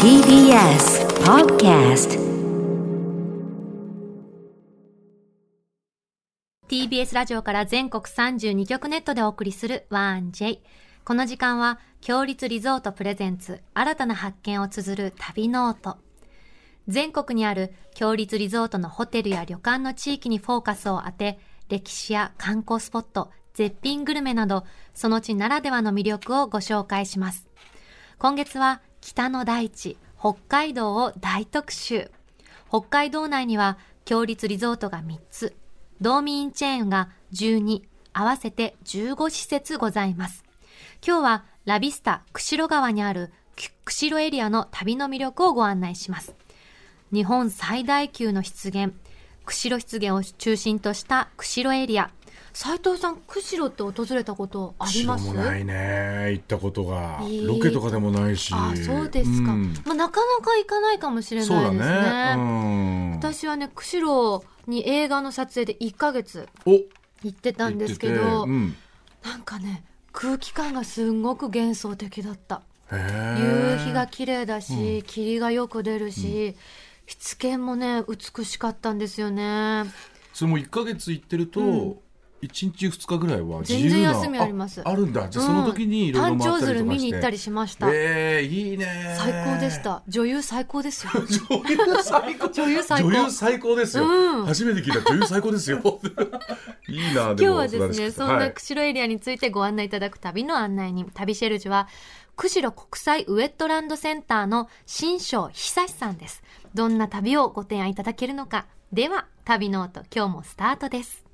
TBS Podcast TBS ラジオから全国32局ネットでお送りする 1J。この時間は、共立リゾート presents、新たな発見を綴る旅ノオト。全国にある共立リゾートのホテルや旅館の地域にフォーカスを当て、歴史や観光スポット、絶品グルメなど、その地ならではの魅力をご紹介します。今月は北の大地、北海道を大特集。北海道内には、強立リゾートが3つ、道民チェーンが12、合わせて15施設ございます。今日はラビスタ釧路川にある釧路エリアの旅の魅力をご案内します。日本最大級の湿原、釧路湿原を中心とした釧路エリア。斉藤さん、釧路って訪れたことあります？もないね。行ったことが、えー。ロケとかでもないし。あ、そうですか。うん。まあ、なかなか行かないかもしれないですね。だね、うん、私はね、釧路に映画の撮影で1ヶ月お。行ってたんですけど、うん。なんかね、空気感がすんごく幻想的だった。夕日が綺麗だし、霧がよく出るし、湿気もね美しかったんですよね。それも1か月行ってると、1日2日ぐらいは自由全然な休みあります。ああるんだ。じゃあその時にいろいろ回ったり見に行ったりしました、えー、いいね最高でした。女優最高。ですよ女優最高。女優最高。女優最高ですよ、うん。初めて聞いた女優最高ですよ。いいな今日はですねそんなはい釧路エリアについてご案内いただく旅の案内人旅シェルジュは釧路国際ウェットランドセンターの新庄久志さんです。どんな旅をご提案いただけるのか。では旅ノオト今日もスタートです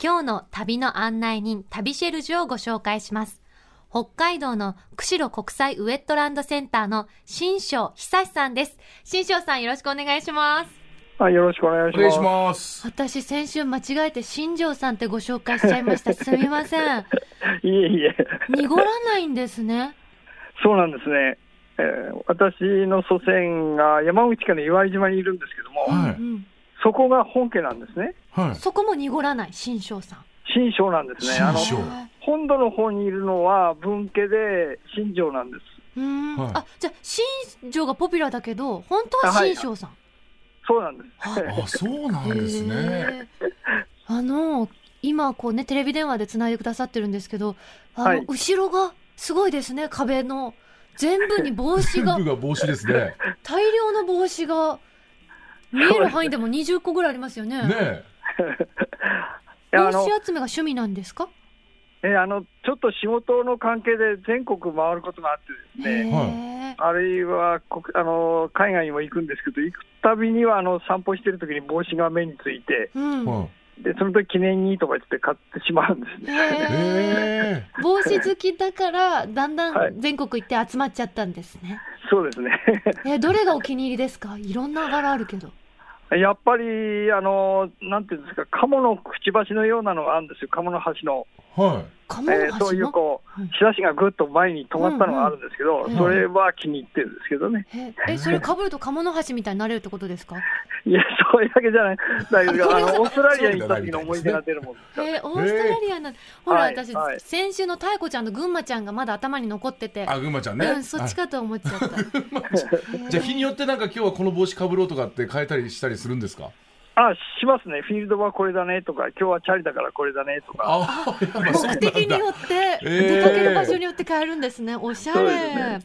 今日の旅の案内人旅シェルジュをご紹介します北海道の釧路国際ウェットランドセンターの新庄久志さんです新庄さんよろしくお願いしますはい、よろしくお願いします。お願いします私先週間違えて新庄さんってご紹介しちゃいましたすみません いえいえ、濁らないんですね。そうなんですね。えー私の祖先が山口県の岩井島にいるんですけども、はいうん、そこが本家なんですね。はい。そこも濁らない新庄さん。新庄なんですね。あの本土の方にいるのは分家で新庄なんです。うーん、はい。あじゃあ新庄がポピュラーだけど本当は新庄さん。そうなんです。はあそうなんですね。あの今こうねテレビ電話でつないでくださってるんですけど、あの、はい。後ろがすごいですね壁の。全部に帽子が。全部が帽子ですね。大量の帽子が。見える範囲でも20個ぐらいありますよね。ね 帽子集めが趣味なんですか？えーあのちょっと仕事の関係で全国回ることがあってですね、あるいは国あの海外にも行くんですけど、行くたびにはあの散歩してる時に帽子が目について、うん。はいでその時記念にとか言って買ってしまうんですね。帽子好きだからだんだはいん全国行って集まっちゃったんですね。そうですね。えーどれがお気に入りですか？いろんな柄あるけど。やっぱり、あの、なんていうんですか、鴨のくちばしのようなのがあるんですよ、鴨の橋の。はいえーそういう。こううん、仕出しがぐっと前に止まったのがあるんですけど、うんうんそれは気に入ってるんですけどね。ええそれ被ると鴨の橋みたいになれるってことですか？いや、そういうわけじゃない。だけど、あの、オーストラリアに行った時の思い出が出るもんですから。えー、オーストラリアの、ほら、はい私、はい先週の太子ちゃんと群馬ちゃんがまだ頭に残ってて、あ群馬ちゃんね、うん、そっちかと思っちゃった。じゃあ日によってなんか今日はこの帽子かぶろうとかって変えたりしたりするんですか？あ、しますね。フィールドはこれだねとか、今日はチャリだからこれだねとか。目的によって、えー出かける場所によって変えるんですね。おしゃれ。ね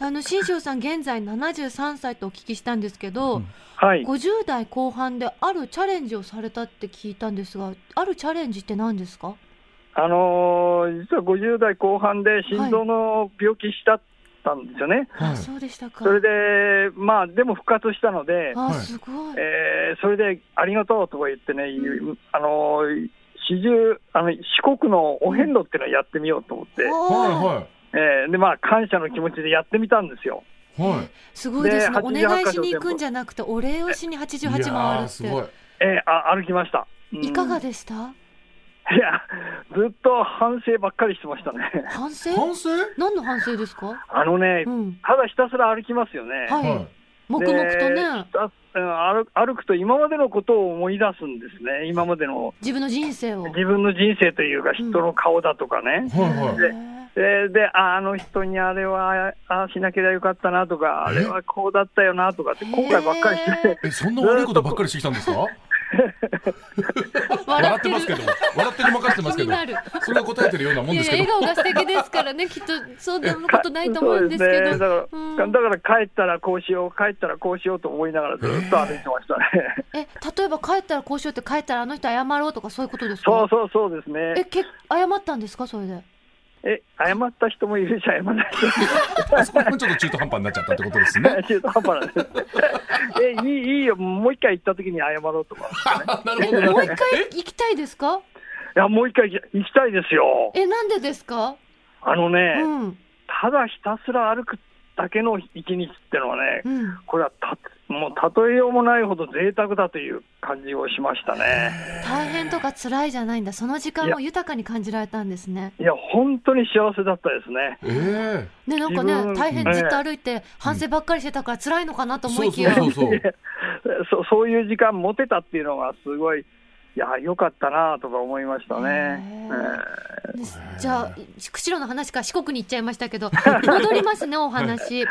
あの、新庄さん、現在73歳とお聞きしたんですけど、うんはい。50代後半であるチャレンジをされたって聞いたんですが、あるチャレンジって何ですか？あのー実は50代後半で心臓の病気したったんですよね。はいそうでしたか。それで、まあ、でも復活したので、あ、はいすごい。えーそれでありがとうとか言ってね、言うあのー四十あの四国のお遍路っていうのをやってみようと思って、はえーでまあ、感謝の気持ちでやってみたんですよ。いはいはいすごいですね。でお願いしに88行くんじゃなくて、お礼をしにい88や回るーすごいって。えーあ歩きました、うんいかがでした？いや、ずっと反省ばっかりしてましたね。反省？反省？何の反省ですか？あのね、うん。ただひたすら歩きますよね。はいはい黙々とでね、歩歩くと今までのことを思い出すんですね。今までの自分の人生を。自分の人生というか、人の顔だとかね。はいはいでで、ああの人にあれはああしなければよかったなとか、あれはこうだったよなとかって、後悔ばっかりして、えそんな悪いことばっかりしてきたんですか？笑ってますけど笑ってる任せてますけど気になる。それが答えてるようなもんですけど。や笑顔が素敵ですからね。きっとそんなことないと思うんですけど。そうですね、だから、うん。だから帰ったらこうしよう、帰ったらこうしようと思いながらずっと歩いてましたね。え例えば帰ったらこうしようって帰ったらあの人謝ろうとかそういうことですか？そうそうそうですね。えけ謝ったんですか？それでえ、謝った人もいるし、謝らない そこもちょっと中途半端になっちゃったってことですね。中途半端なんです。え、いい、いいよ、もう一回行った時に謝ろうとか。なるほどなるもう一回行きたいですか？いや、もう一回行きたいですよ。えなんでですか？あのね、うん。ただひたすら歩くだけの一日ってのはね、うん。これはたもう例えようもないほど贅沢だという感じをしましたね。大変とか辛いじゃないんだ。その時間を豊かに感じられたんですね。いや、本当に幸せだったですね。えねなんかね大変ずっと歩いて反省ばっかりしてたから辛いのかなとえ思いきや。そういう時間持てたっていうのがすごい、いや、良かったなとか思いましたね。じゃあ釧路の話から四国に行っちゃいましたけど 戻りますねお話。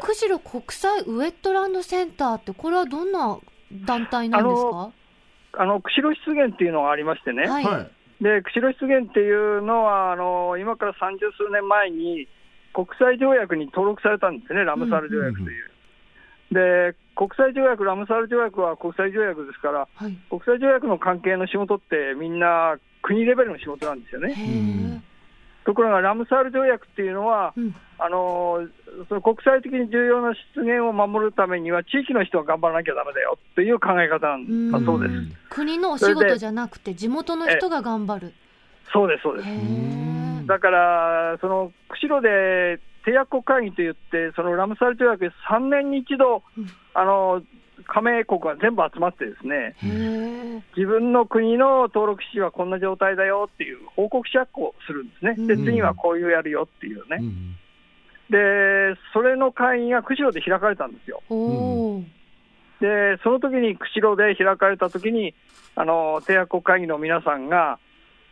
釧路国際ウェットランドセンターってこれはどんな団体なんですか？ーあの釧路湿原っていうのがありましてね、はい、はい。で釧路湿原っていうのはあの、今から三十数年前に国際条約に登録されたんですね、ラムサール条約という。で国際条約、ラムサール条約は国際条約ですから、はい、国際条約の関係の仕事って、みんな国レベルの仕事なんですよへね。え、ところが、ラムサール条約っていうのは、うん、あのその国際的に重要な湿原を守るためには、地域の人は頑張らなきゃだめだよっていう考え方なんだそうです。国のお仕事じゃなくて地元の人が頑張る。そうです、そうです。だから、その釧路で締約国会議といって、そのラムサール条約で3年に一度、うん。あの加盟国が全部集まって、ですね自分の国の登録地はこんな状態だよっていう報告書をするんですね、でうん。次はこういうやるよっていうね、うん。でそれの会議が釧路で開かれたんですよ。で、その時に釧路で開かれた時に、あの締約国会議の皆さんが、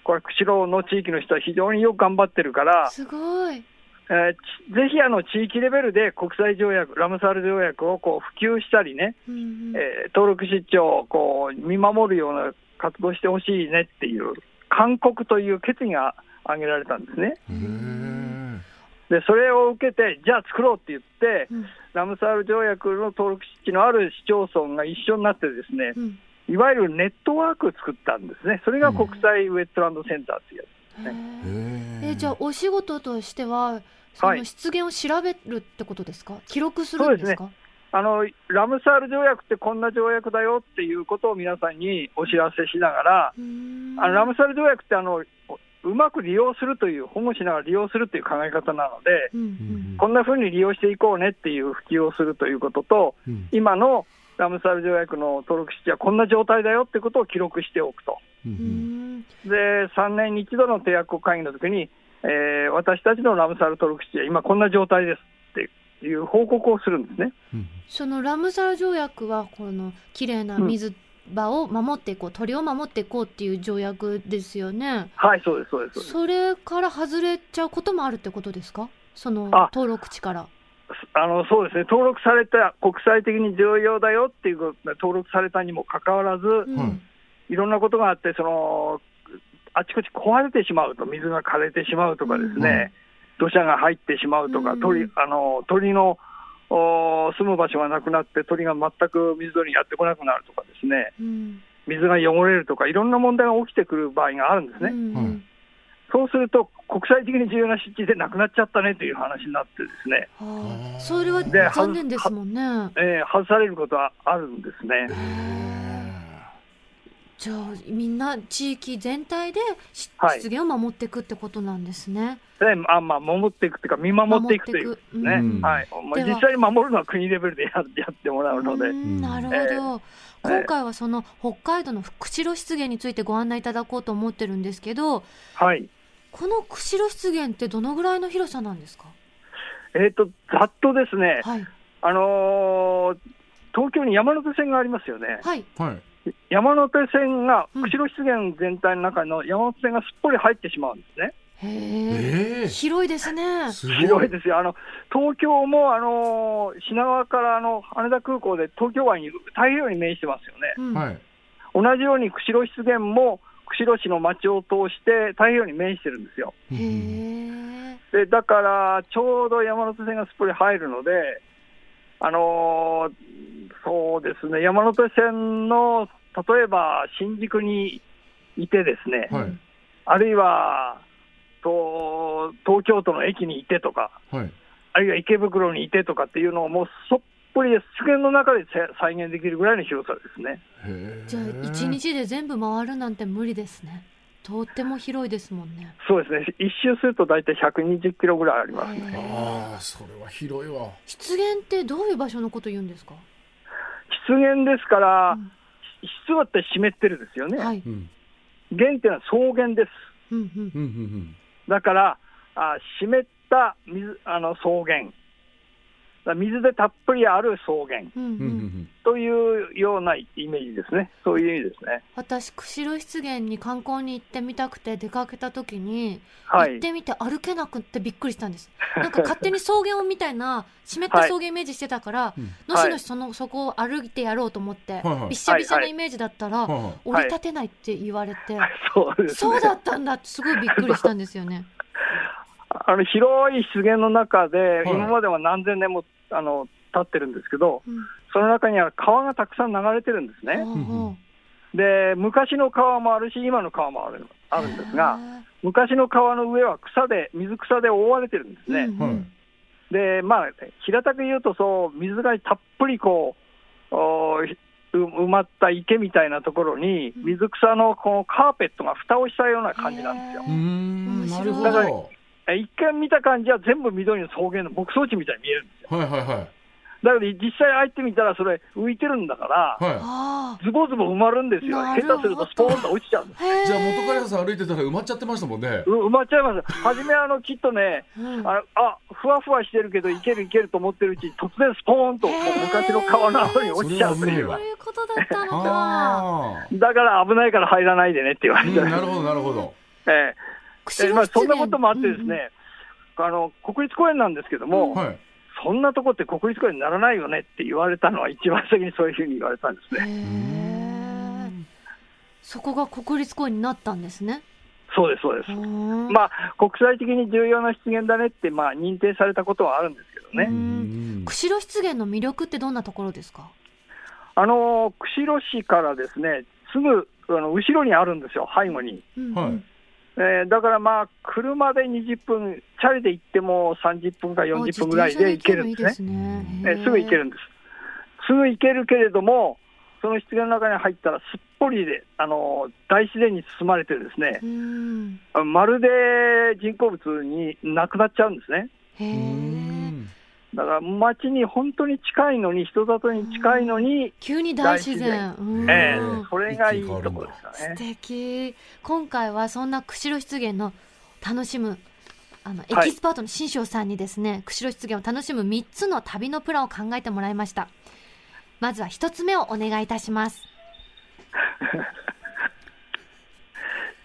これ、釧路の地域の人は非常によく頑張ってるから、すごいえーちぜひあの地域レベルで国際条約、ラムサール条約をこう普及したりね、うんうんえー登録出張をこう見守るような活動してほしいねっていう、勧告という決議が挙げられたんですね。で、それを受けて、じゃあ作ろうって言って、うんラムサール条約の登録地のある市町村が一緒になってですね、うんいわゆるネットワークを作ったんですね。それが国際ウェットランドセンターっていうやつ。へえじゃあお仕事としてはそはい。の湿原を調べるってことですか、記録するんですか？あのラムサール条約ってこんな条約だよっていうことを皆さんにお知らせしながら、あのラムサール条約ってあのうまく利用するという、保護しながら利用するという考え方なので、うんうん。こんなふうに利用していこうねっていう普及をするということと、うん。今のラムサール条約の登録地はこんな状態だよってことを記録しておくと。ううん。んで、3年に一度の締約国会議の時に、えー私たちのラムサール登録地は今こんな状態ですっていう報告をするんですね。うん。そのラムサール条約はこの綺麗な水場を守っていこう、鳥を守っていこうっていう条約ですよね。はい、そうです、そうです。それから外れちゃうこともあるってことですか？そのあ登録地から。あのそうですね、登録された、国際的に重要だよっていうことで登録されたにもかかわらず、うん。はい。いろんなことがあって、そのあちこち壊れてしまうと、水が枯れてしまうとかですね、土砂が入ってしまうとか、うん鳥あの鳥のお住む場所がなくなって、鳥が全く水鳥にやってこなくなるとかですね、うん。水が汚れるとか、いろんな問題が起きてくる場合があるんですね。そうすると、国際的に重要な湿地でなくなっちゃったねという話になってですね、はあ。それはで残念ですもんね。えー外されることはあるんですね。じゃあみんな地域全体でしはい。湿原を守っていくってことなんですね。であまあ、守っていくというか、見守っていくというね、はい。まあ、実際に守るのは国レベルでややってもらうので、なるほど、えー今回はその北海道の釧路湿原についてご案内いただこうと思ってるんですけどはい。この釧路湿原ってどのぐらいの広さなんですか？えー、とざっとですね、はい。あのー東京に山手線がありますよね、はい。はい山手線が、うん釧路湿原全体の中の山手線がすっぽり入ってしまうんですね。へえええ広いですね。すごい。広いですよ、あの東京もあの品川からあの羽田空港で東京湾に太平洋に面してますよね、うんはい。同じように釧路湿原も釧路市の町を通して太平洋に面してるんですよ。へえ。でだから、ちょうど山手線がすっぽり入るので、あのーそうですね、山手線の例えば新宿にいてですね、はい。あるいはと東京都の駅にいてとか、はい。あるいは池袋にいてとかっていうのを、もうそっぽりで湿原の中でせ再現できるぐらいの広さですね。じゃあ一日で全部回るなんて無理ですね。とっても広いですもんね。そうですね、一周すると大体120キロぐらいありますね。ああ、それは広いわ。湿原ってどういう場所のこと言うんですか？湿原ですから、うん湿はって湿ってるんですよね、はい、原点は草原です、だからあ湿った水あの草原。水でたっぷりある草原というようなイメージですね、そういう意味ですね。私釧路湿原に観光に行ってみたくて出かけた時に、はい、行ってみて歩けなくってびっくりしたんです。なんか勝手に草原をみたいな湿った草原イメージしてたから、うん。のしのしそのそこを歩いてやろうと思って、はいはい。びっしゃびしゃなイメージだったら、はいはい。降り立てないって言われて、そうそうだったんだってすごいびっくりしたんですよね。あの広い湿原の中で、い。今までは何千年もあの経ってるんですけど、うん。その中には川がたくさん流れてるんですね。で、昔の川もあるし、今の川もあるあるんですが、へ昔の川の上は草で、水草で覆われてるんですね。ーうんうん。はい。で、まあ、平たく言うと、そう、水がたっぷりこう、埋まった池みたいなところに、水草のこのカーペットが蓋をしたような感じなんですよ一見見た感じは全部緑の草原の牧草地みたいに見えるんですよ。はいはいはい。だけど実際入ってみたら、それ浮いてるんだから、はあズボズボ埋まるんですよ。下手するとスポーンと落ちちゃうんです。じゃあ元彼さん歩いてたら埋まっちゃってましたもんね。う埋まっちゃいます。初めあのきっとね、うんああふわふわしてるけど、いけるいけると思ってるうちに、突然スポーンと昔の川の方に落ちちゃうというそういうことだったのか。あだから危ないから入らないでねって言わあ。うんれて、なるほどなるほど。ええまあ、そんなこともあってですね、あの国立公園なんですけども、はい。そんなとこって国立公園にならないよねって言われたのは、一番先にそういうふうに言われたんですへね。ーそこが国立公園になったんですね。そうです、そうです。ままあ、国際的に重要な湿原だねって、まあ、認定されたことはあるんですけどね。うん釧路湿原の魅力ってどんなところですか？あの釧路市からですね、すぐあの後ろにあるんですよ、背後に。うんはい。えーだからまあ、車で20分、チャリで行っても30分か40分ぐらいで行けるんですね。ねえーすぐ行けるんです。すぐ行けるけれども、その湿原の中に入ったらすっぽりで、あの大自然に包まれてですね、うん。まるで人工物になくなっちゃうんですね。へうえ。んだから街に本当に近いのに、人里に近いのに、急に大自然。うんえーそれがいいところですか素ね。敵。今回はそんな釧路湿原の楽しむ。あのエはいキスパートの新庄さんにですね、釧路湿原を楽しむ3つの旅のプランを考えてもらいました。まずは1つ目をお願いいたします。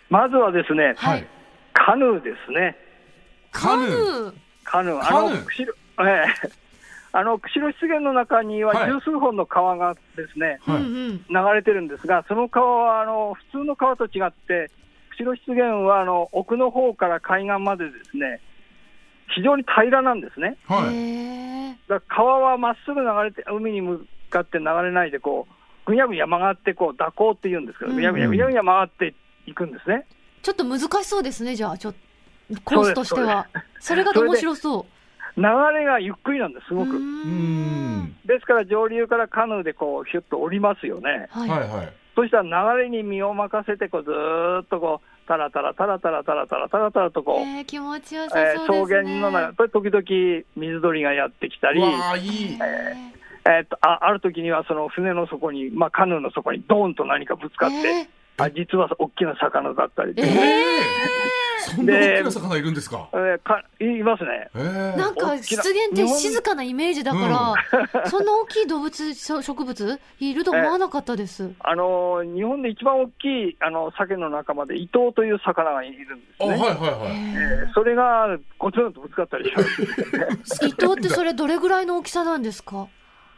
まずはですね、はい。カヌーですね。カヌー。ー。カヌー。あの、釧路、ええあの、釧路湿原の中にははい十数本の川がですね、はい。流れてるんですが、その川は、あの、普通の川と違って、釧路湿原は、あの、奥の方から海岸までですね、非常に平らなんですね。はい。だ川はまっすぐ流れて、海に向かって流れないで、こう、ぐにゃぐにゃ曲がって、こう、蛇行って言うんですけど、うんぐにゃぐにゃぐにゃぐにゃ曲がっていくんですね。ちょっと難しそうですね、じゃあ、ちょっと、コースとしては。それが面白そ流れがゆっくりなんです、すう。ごく。ですから上流からカヌーでこうヒュッと降りますよね。はい。はいはい。そしたら流れに身を任せてこうずーっとこうタラタラタラタラタラタラタラタラとこう、えー、気持ちよさえーそうですね。草原の中、時々水鳥がやってきたり、わあいい。ええーっとあある時にはその船の底に、まあ、カヌーの底にドーンと何かぶつかって、えあ実は大きな魚だったりー、で、えーそんな大きな魚いるんですか？えーかいますね。えーなんか大きな湿原って静かなイメージだから、そんな大きい動物、し植物いると思わなかったです。あのー日本で一番大きいあの鮭の仲間で伊藤という魚がいるんですあ、はいね。はいはい。えーそれがゴツンとぶつかったりした 伊藤ってそれどれぐらいの大きさなんですか？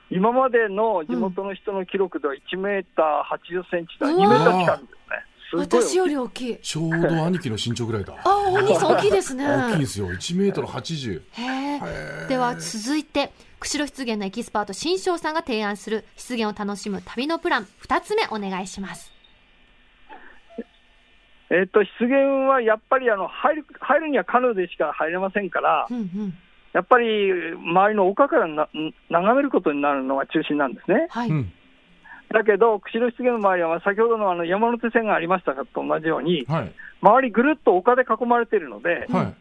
今までの地元の人の記録では1メーター80センチと2うわメーター近くですね。すごい大きい私より大きい。ちょうど兄貴の身長ぐらいだ。あ、お兄さん大きいですね。大きいんですよ。1メートル80。へえ。では続いて、釧路湿原のエキスパート新庄さんが提案する湿原を楽しむ旅のプラン2つ目お願いします。えっと湿原はやっぱりあの入る入るにはカヌーでしか入れませんからう、んうん。やっぱり周りの丘からな眺めることになるのが中心なんですね。はい。うん。だけど、釧路湿原の周りは先ほどのあの山手線がありましたかと同じように、はい。周りぐるっと丘で囲まれているので、はい。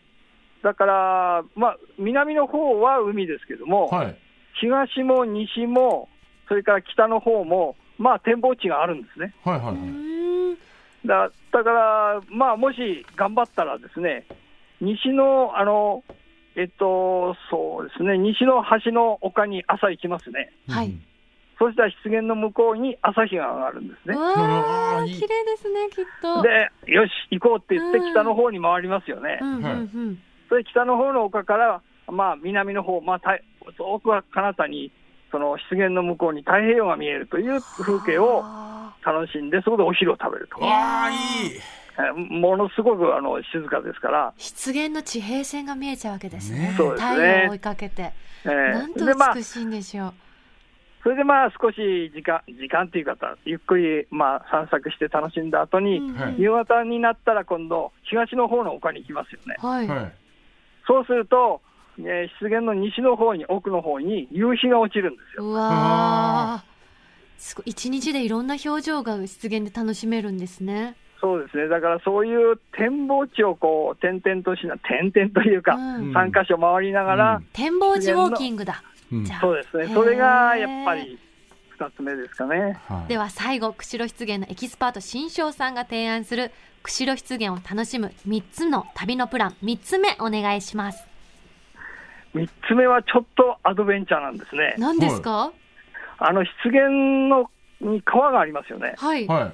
だから、まあ、南の方は海ですけども、はい。東も西も、それから北の方も、まあ、展望地があるんですね。はい。はいうはい。だだから、まあ、もし頑張ったらですね、西の、あの、えっと、そうですね、西の端の丘に朝行きますね。はいうんそしたら湿原の向こうに朝日が上がるんですねう。うわわーいいー綺麗ですね、きっと。で、よし、行こうって言って、うん北の方に回りますよね。うんうんうん。それ北の方の丘から、まあ、南の方、まあ、た遠くは彼方に、その湿原の向こうに太平洋が見えるという風景をあ楽しんで、そこでお昼を食べると。わあ、いい。えものすごくあの静かですから、ー湿原の地平線が見えちゃうわけですね。ねそうですね太陽を追いかけて。えなんとーでまあ美しいんでしょう。それでまあ少し時間、時間っていう方、ゆっくりまあ散策して楽しんだ後に、夕方になったら今度、東の方の丘に行きますよね。はい。はい。そうすると、えー湿原の西の方に、奥の方に夕日が落ちるんですよ。うわー。すごい。一日でいろんな表情が湿原で楽しめるんですね。そうですね、だからそういう展望地をこう点々としな、点々というか、うん3箇所回りながら、うん展望地ウォーキングだ。うん。そうですね、それがやっぱり2つ目ですかね。はい。では最後釧路湿原のエキスパート新庄さんが提案する釧路湿原を楽しむ3つの旅のプラン。3つ目お願いします。3つ目はちょっとアドベンチャーなんですね。何ですか？あの湿原のに川がありますよね。はい、は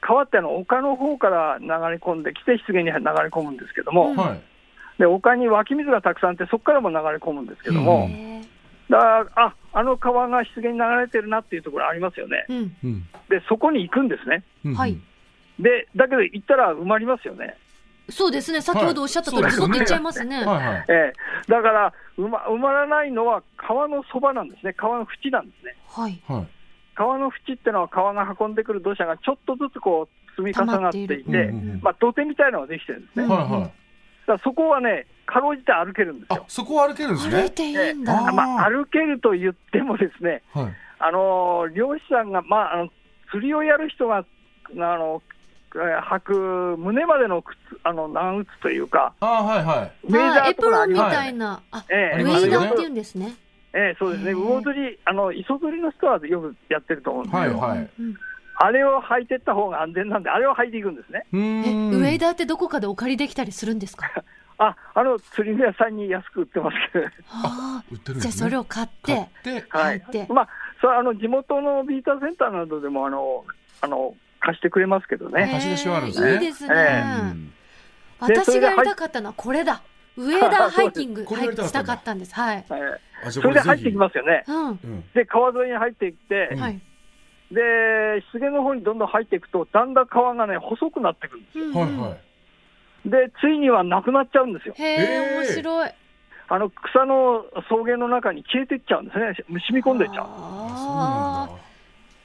川ってあの丘の方から流れ込んできて湿原に流れ込むんですけども。で丘に湧き水がたくさんあって、そこからも流れ込むんですけども、うん。へだああの川が湿原に流れてるなっていうところありますよね。ーうんうん。で、そこに行くんですね。うんはい。で、だけど行ったら埋まりますよね。そうですね先ほどおっしゃった通り、はいズボッといっちゃいますね、はいはい。ええだから埋ま埋まらないのは川のそばなんですね、川の縁なんですね。はいはい。川の縁ってのは川が運んでくる土砂がちょっとずつこう積み重なっていて、溜まってまあ、土手みたいなのができてるんですね。うんだかはいはい。らそこはね、かろうじて歩けるんですあよ、。そこは歩けるんですね？歩いていいんだ、ああまあ、歩けると言ってもですね、はい。あの漁師さんが、まあ、あの釣りをやる人が、あのえー履く胸までの靴あの長靴というか、あーはいはい。ウェイダあエーとかありますプロンみたいな、あええウェイダーって言うんですねええそうですね、魚釣り、あの磯釣りの人はよくやってると思うんですよ、はいはい。うんあれを履いてった方が安全なんで、あれを履いていくんですね。うえ。ウェイダーってどこかでお借りできたりするんですか？ああの釣り具屋さんに安く売ってますけど、あ売ってるんーじゃあ。それを買って買って。はい。まあ、そうあの地元のビーターセンターなどでもあのあの貸してくれますけどね。貸し出しはあるんですね。いいですね、えうん。私がやりたかったのはこれだ。ウェーダーハイキング したかったんです。はい、それで入ってきす。ますよね。うん。うん。で、川沿いに入っていって、うん。はい、で、湿原の方にどんどん入っていくと、だんだん川がね、細くなっていくんですよ。うんはいはい。で、ついにはなくなっちゃうんですよ。へえ面白いあの草の草原の中に消えていっちゃうんですね。染み込んでいっちゃう。あ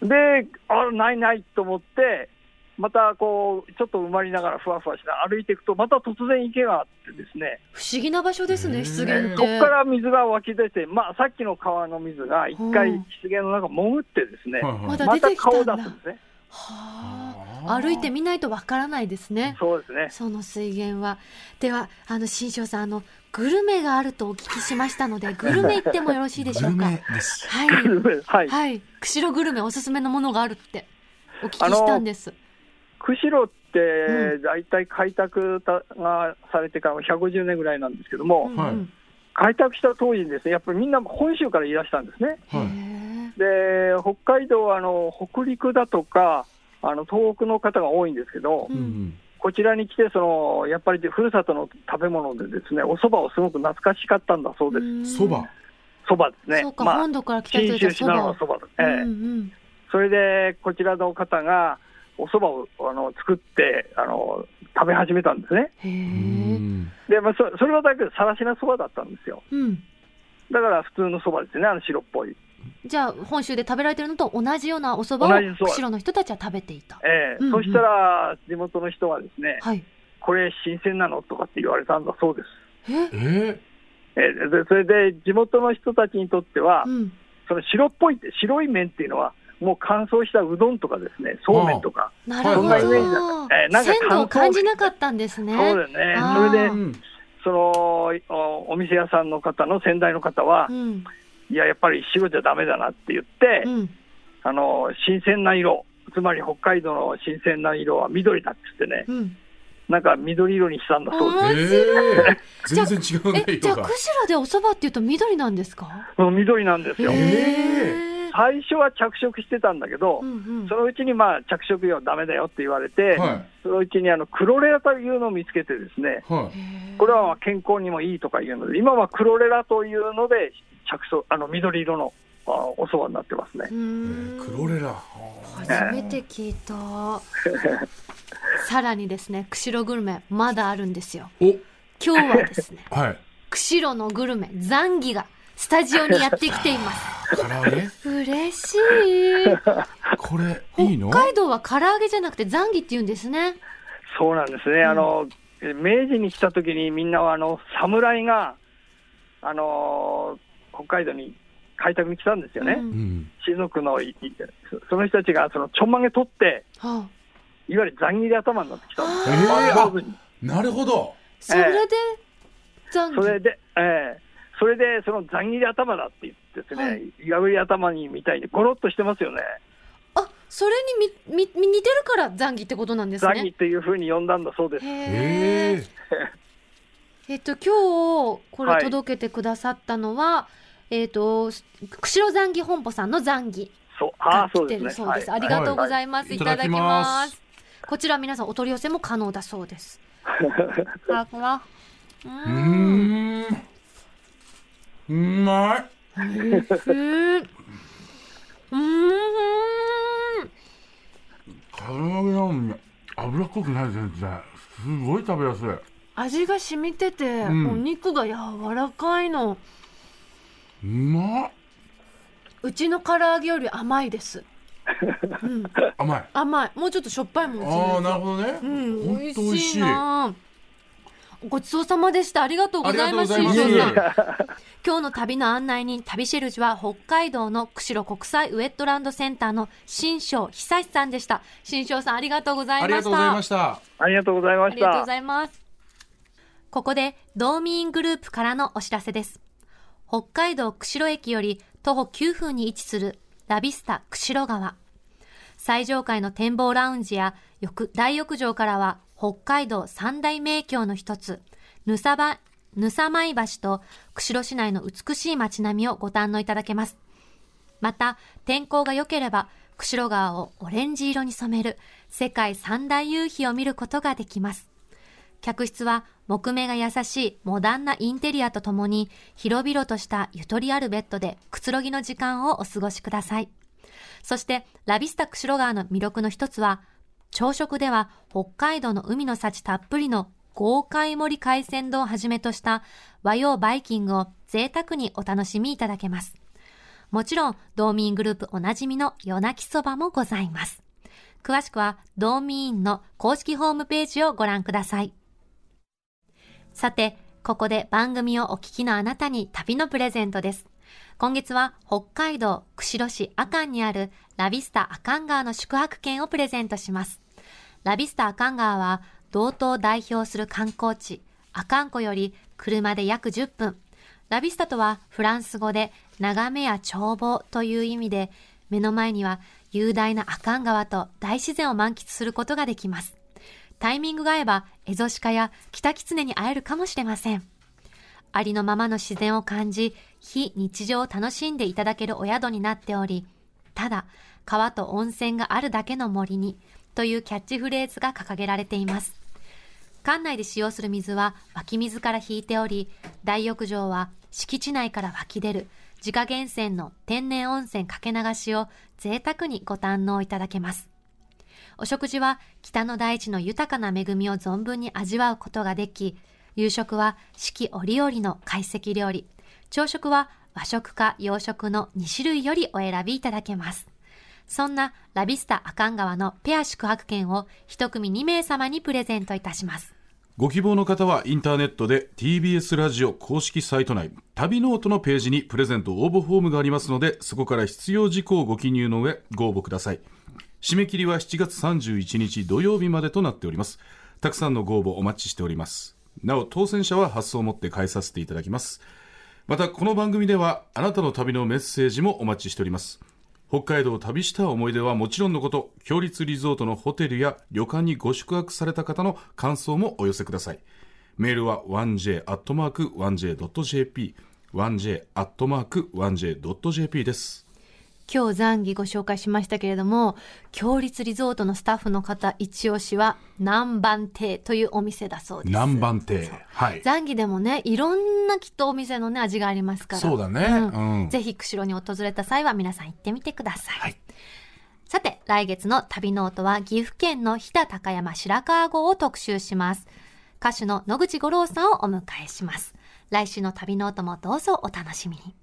そうなんだ。で、あないないと思って、またこう、ちょっと埋まりながらふわふわしながら歩いていくと、また突然池があってですね、ー不思議な場所ですね湿原って。そこから水が湧き出て、まあ、さっきの川の水が一回うん湿原の中潜ってですね、また出てきたんだ。顔を出すんですね。はあ。歩いてみないとわからないですね。そうですね。その水源は。ではあの新庄さんあのグルメがあるとお聞きしましたので グルメ行ってもよろしいでしょうか？はい。はい。はい。釧路グルメおすすめのものがあるってお聞きしたんです釧路ってう大体開拓たがされてから150年ぐらいなんですけども、うんはい。うん開拓した当時にですね、やっぱりみんな本州からいらしたんですね。へはいー。で、北海道はあの北陸だとか、あの東北の方が多いんですけど、うんうん。こちらに来てその、やっぱりふるさとの食べ物でですね、お蕎麦をすごく懐かしかったんだそうです。うん。そば蕎麦ですね。そうか、まあ本土から来た人信たちはそばそれで、こちらの方がお蕎麦をあの作ってあの食べ始めたんですね。で、まあ、そそれはだけど、さらしな蕎麦だったんですよ。うん。だから普通の蕎麦ですね、あの白っぽい。じゃあ、本州で食べられてるのと同じようなお蕎麦を釧路の人たちは食べていた。ええうんうんそしたら、地元の人はですね、はい。これ新鮮なのとかって言われたんだそうです。え？え？ええでそれで地元の人たちにとっては、うん。その白っぽいって、白い麺っていうのは、もう乾燥したうどんとかですね、そうめんとか、なるほど。そんなイメージだったえーなんか鮮度を感じなかったんですね。そうだよね。それでう、んそのおお店屋さんの方の先代の方は、うん。いや、やっぱり白じゃダメだなって言って、うん。あの新鮮な色、つまり北海道の新鮮な色は緑だって言ってね、うん。なんか緑色にしたんだそうです。えー全然違うねえ、じゃあ、釧路でお蕎麦っていうと緑なんですか？緑なんですよ。えへー最初は着色してたんだけど、うんうん。そのうちにまあ着色料ダメだよって言われて、はい。そのうちにあのクロレラというのを見つけてですね、はへーこれはまあ健康にもいいとかいうので、今はクロレラというので着色、あの緑色のあお蕎麦になってますね。クロレラ。初めて聞いた。さらにですね、釧路グルメ、まだあるんですよ。お。今日はですね、はい。釧路のグルメ、ザンギがスタジオにやってきています。唐揚げ嬉しい。これいいの？北海道は唐揚げじゃなくてザンギって言うんですね。そうなんですね、あの明治に来た時にみんなはあの侍が、あの北海道に開拓に来たんですよね、うん。うん親族のそその人たちがそのちょんまげ取って、はいわゆる残切り頭になってきたんですよ、えーなるほど。あ、それでザンギ。それで、ええそれでその残切り頭だって言ってですね、はいいがぐり頭にみたいにゴロっとしてますよね、あ、それにみ、み、み似てるからザンギってことなんですね。残切っていうふうに呼んだんだそうです。へええ。えっと、今日、これはい届けてくださったのは、えっと、釧路ザンギ本舗さんのザンギそう、あがあ、そう来てですね。るそうです。はいありがとうございます。はいい、ただきま。ますこちら皆さんお取り寄せも可能だそうです。あ、こら。うー、うーんうまい。うん。うん。唐揚げなのに脂っこくない全然すごい食べやすい味が染みてて、うん。お肉が柔らかいの。うまっうちの唐揚げより甘いです。うん、甘い甘い。もうちょっとしょっぱいもん。ああなるほどねうん、美味しいな。ごちそうさまでした。ありがとうございます。ます新庄さん今日の旅の案内人、旅シェルジュは北海道の釧路国際ウェットランドセンターの新庄久志さんでした。新庄さんありがとうございました。ありがとうございましたありがとうございましたありがとうご。ざいます。ここで、道民グループからのお知らせです。北海道釧路駅より徒歩9分に位置するラビスタ釧路川。最上階の展望ラウンジや浴大浴場からは北海道三大名橋の一つ、ぬさば、ぬさまい橋と釧路市内の美しい街並みをご堪能いただけます。また、天候が良ければ、釧路川をオレンジ色に染める世界三大夕日を見ることができます。客室は木目が優しいモダンなインテリアとともに広々としたゆとりあるベッドでくつろぎの時間をお過ごしください。そして、ラビスタ釧路川の魅力の一つは、朝食では北海道の海の幸たっぷりの豪快盛り海鮮丼をはじめとした和洋バイキングを贅沢にお楽しみいただけます。もちろん、道民グループおなじみの夜泣きそばもございます。詳しくは、道民の公式ホームページをご覧ください。さて、ここで番組をお聞きのあなたに旅のプレゼントです。今月は北海道釧路市阿寒にあるラビスタ阿寒川の宿泊券をプレゼントします。ラビスタ阿寒川は道東を代表する観光地阿寒湖より車で約10分。ラビスタとはフランス語で眺めや眺望という意味で目の前には雄大な阿寒川と大自然を満喫することができます。タイミングが合えば、エゾシカやキタキツネに会えるかもしれません。ありのままの自然を感じ、非日常を楽しんでいただけるお宿になっており、ただ、川と温泉があるだけの森に、というキャッチフレーズが掲げられています。館内で使用する水は湧き水から引いており、大浴場は敷地内から湧き出る自家源泉の天然温泉かけ流しを贅沢にご堪能いただけます。お食事は北の大地の豊かな恵みを存分に味わうことができ、夕食は四季折々の懐石料理、朝食は和食か洋食の2種類よりお選びいただけます。そんなラビスタ阿寒川のペア宿泊券を一組2名様にプレゼントいたします。ご希望の方はインターネットで TBS ラジオ公式サイト内旅ノートのページにプレゼント応募フォームがありますのでそこから必要事項をご記入の上ご応募ください。締め切りは7月31日土曜日までとなっております。たくさんのご応募お待ちしております。なお当選者は発送をもって返させていただきます。またこの番組ではあなたの旅のメッセージもお待ちしております。北海道を旅した思い出はもちろんのこと共立リゾートのホテルや旅館にご宿泊された方の感想もお寄せください。メールは 1j.1j.jp 1j.1j.jp です。今日残儀ご紹介しましたけれども、共立リゾートのスタッフの方一押しは南蛮酊というお店だそうです。南蛮酊。はい。残儀でもね、いろんなきっとお店のね、味がありますから。そうだねんうんぜひ釧路に訪れた際は皆さん行ってみてください。はいさて、来月の旅ノートは岐阜県の飛騨高山白川郷を特集します。歌手の野口五郎さんをお迎えします。来週の旅ノートもどうぞお楽しみに。